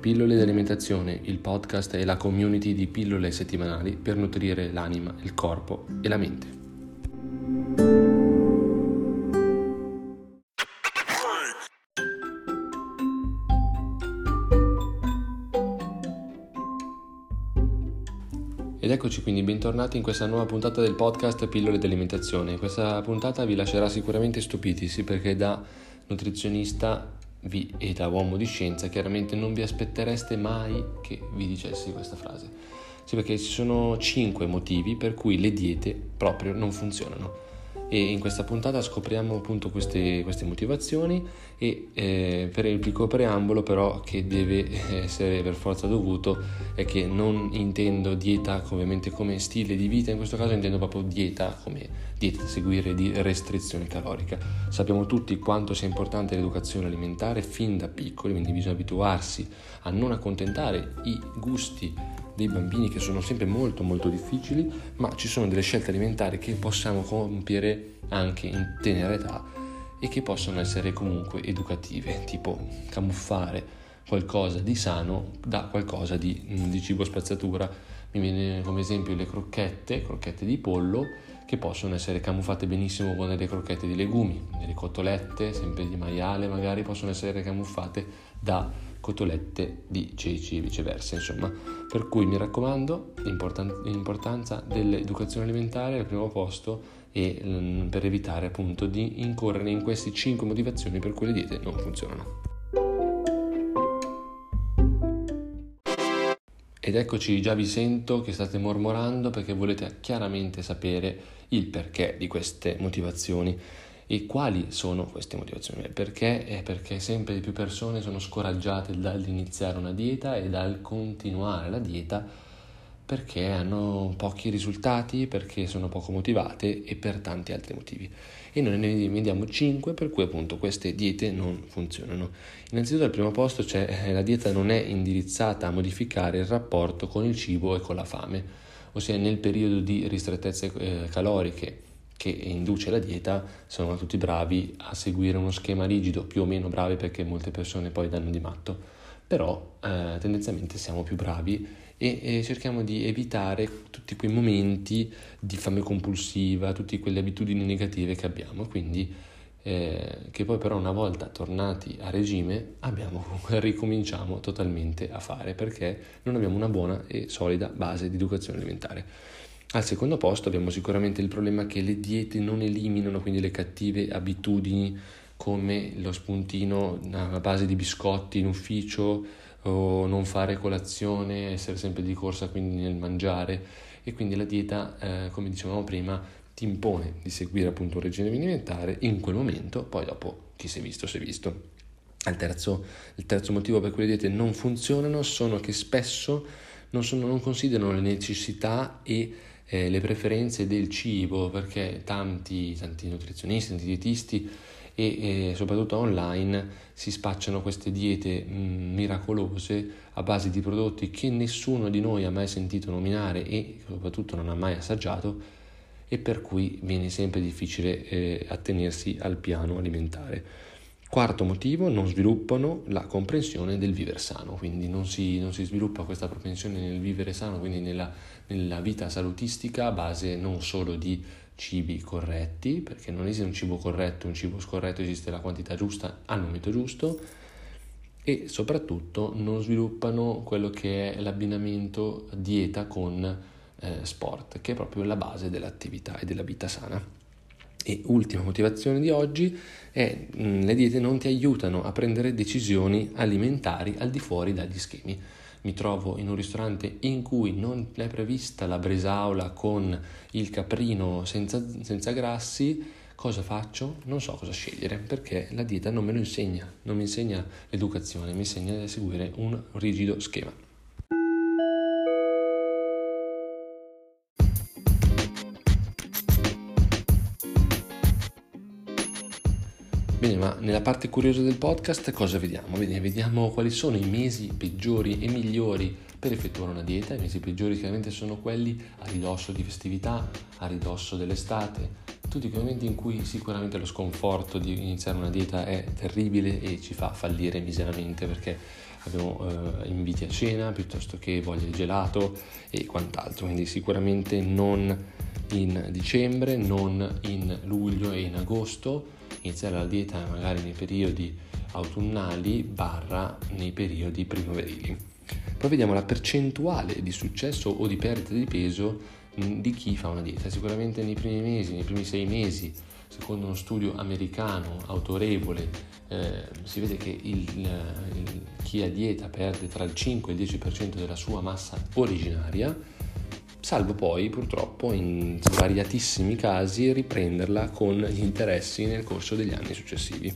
Pillole di alimentazione, il podcast e la community di pillole settimanali per nutrire l'anima, il corpo e la mente. Ed eccoci quindi bentornati in questa nuova puntata del podcast Pillole di alimentazione. Questa puntata vi lascerà sicuramente stupiti, sì, perché da nutrizionista vi, e da uomo di scienza chiaramente non vi aspettereste mai che vi dicessi questa frase. Sì, perché ci sono cinque motivi per cui le diete proprio non funzionano e in questa puntata scopriamo appunto queste, queste motivazioni e eh, per il piccolo preambolo però che deve essere per forza dovuto è che non intendo dieta ovviamente come stile di vita, in questo caso intendo proprio dieta come dieta seguire di restrizione calorica. Sappiamo tutti quanto sia importante l'educazione alimentare fin da piccoli, quindi bisogna abituarsi a non accontentare i gusti dei bambini che sono sempre molto molto difficili, ma ci sono delle scelte alimentari che possiamo compiere anche in tenera età e che possono essere comunque educative, tipo camuffare qualcosa di sano da qualcosa di, di cibo spazzatura. Mi viene come esempio le crocchette, crocchette di pollo, che possono essere camuffate benissimo con delle crocchette di legumi, delle cotolette, sempre di maiale magari, possono essere camuffate da cotolette di ceci e viceversa, insomma. Per cui mi raccomando, l'importanza dell'educazione alimentare al primo posto e mm, per evitare appunto di incorrere in queste 5 motivazioni per cui le diete non funzionano. Ed eccoci, già vi sento che state mormorando perché volete chiaramente sapere il perché di queste motivazioni. E quali sono queste motivazioni? Perché? È perché sempre di più persone sono scoraggiate dall'iniziare una dieta e dal continuare la dieta perché hanno pochi risultati, perché sono poco motivate e per tanti altri motivi. E noi ne vediamo 5 per cui appunto queste diete non funzionano. Innanzitutto al primo posto c'è eh, la dieta non è indirizzata a modificare il rapporto con il cibo e con la fame, ossia nel periodo di ristrettezze eh, caloriche che induce la dieta sono tutti bravi a seguire uno schema rigido, più o meno bravi perché molte persone poi danno di matto, però eh, tendenzialmente siamo più bravi e, e, cerchiamo di evitare tutti quei momenti di fame compulsiva, tutte quelle abitudini negative che abbiamo, quindi eh, che poi però una volta tornati a regime abbiamo, ricominciamo totalmente a fare perché non abbiamo una buona e solida base di educazione alimentare. Al secondo posto abbiamo sicuramente il problema che le diete non eliminano quindi le cattive abitudini come lo spuntino a base di biscotti in ufficio o non fare colazione, essere sempre di corsa quindi nel mangiare e quindi la dieta, eh, come dicevamo prima, ti impone di seguire appunto un regime alimentare in quel momento, poi dopo chi si è visto si è visto. Il terzo, il terzo motivo per cui le diete non funzionano sono che spesso non, sono, non considerano le necessità e eh, le preferenze del cibo, perché tanti, tanti nutrizionisti, tanti dietisti e, e, soprattutto online si spacciano queste diete mh, mm, miracolose a base di prodotti che nessuno di noi ha mai sentito nominare e soprattutto non ha mai assaggiato e per cui viene sempre difficile eh, attenersi al piano alimentare. Quarto motivo, non sviluppano la comprensione del vivere sano, quindi non si, non si sviluppa questa propensione nel vivere sano, quindi nella, nella, vita salutistica a base non solo di cibi corretti, perché non esiste un cibo corretto, un cibo scorretto, esiste la quantità giusta al momento giusto, e soprattutto non sviluppano quello che è l'abbinamento dieta con eh, sport, che è proprio la base dell'attività e della vita sana. E ultima motivazione di oggi è mm, le diete non ti aiutano a prendere decisioni alimentari al di fuori dagli schemi. Mi trovo in un ristorante in cui non è prevista la bresaola con il caprino senza, senza grassi, cosa faccio? Non so cosa scegliere perché la dieta non me lo insegna, non mi insegna l'educazione, mi insegna a seguire un rigido schema. Bene, ma nella parte curiosa del podcast cosa vediamo? Bene, vediamo quali sono i mesi peggiori e migliori per effettuare una dieta. I mesi peggiori chiaramente sono quelli a ridosso di festività, a ridosso dell'estate, tutti quei momenti in cui sicuramente lo sconforto di iniziare una dieta è terribile e ci fa fallire miseramente perché abbiamo eh, inviti a cena piuttosto che voglia di gelato e quant'altro, quindi sicuramente non in dicembre, non in luglio e in agosto, iniziare la dieta magari nei periodi autunnali barra nei periodi primaverili. Poi vediamo la percentuale di successo o di perdita di peso di chi fa una dieta. Sicuramente nei primi mesi, nei primi sei mesi, secondo uno studio americano autorevole, eh, si vede che il, il, chi a dieta perde tra il 5 e il 10% della sua massa originaria, salvo poi purtroppo in svariatissimi casi riprenderla con gli interessi nel corso degli anni successivi.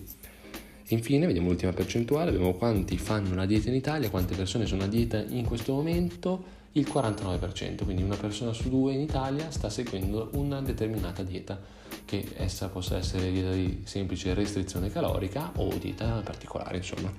Infine vediamo l'ultima percentuale, vediamo quanti fanno la dieta in Italia, quante persone sono a dieta in questo momento, il 49%, quindi una persona su due in Italia sta seguendo una determinata dieta, che essa possa essere dieta di semplice restrizione calorica o dieta particolare, insomma.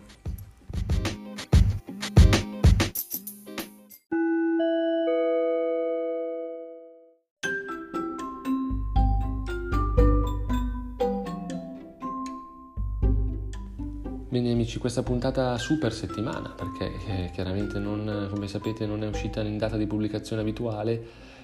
Bene amici, questa puntata super settimana perché eh, chiaramente non, come sapete non è uscita in data di pubblicazione abituale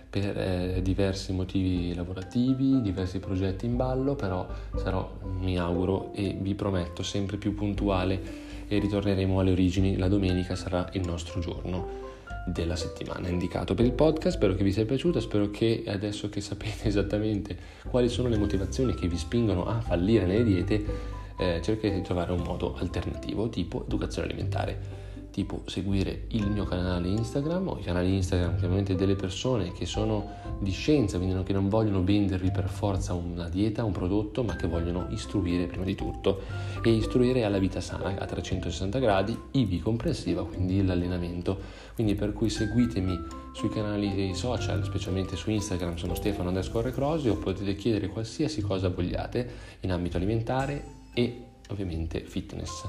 per eh, diversi motivi lavorativi, diversi progetti in ballo, però sarò, mi auguro e vi prometto, sempre più puntuale e ritorneremo alle origini. La domenica sarà il nostro giorno della settimana indicato per il podcast. Spero che vi sia piaciuto, spero che adesso che sapete esattamente quali sono le motivazioni che vi spingono a fallire nelle diete, eh, cercherete di trovare un modo alternativo, tipo educazione alimentare, tipo seguire il mio canale Instagram o i canali Instagram chiaramente delle persone che sono di scienza, quindi che non vogliono vendervi per forza una dieta, un prodotto, ma che vogliono istruire prima di tutto e istruire alla vita sana a 360 gradi, ivi comprensiva quindi l'allenamento. Quindi per cui seguitemi sui canali social, specialmente su Instagram, sono Stefano underscore Crosio, potete chiedere qualsiasi cosa vogliate in ambito alimentare e ovviamente fitness.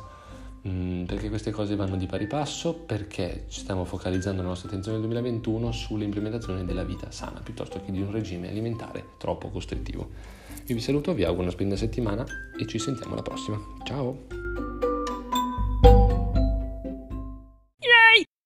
Mm, perché queste cose vanno di pari passo? Perché stiamo focalizzando la nostra attenzione nel 2021 sull'implementazione della vita sana piuttosto che di un regime alimentare troppo costrittivo. Io vi saluto, vi auguro una splendida settimana e ci sentiamo alla prossima. Ciao!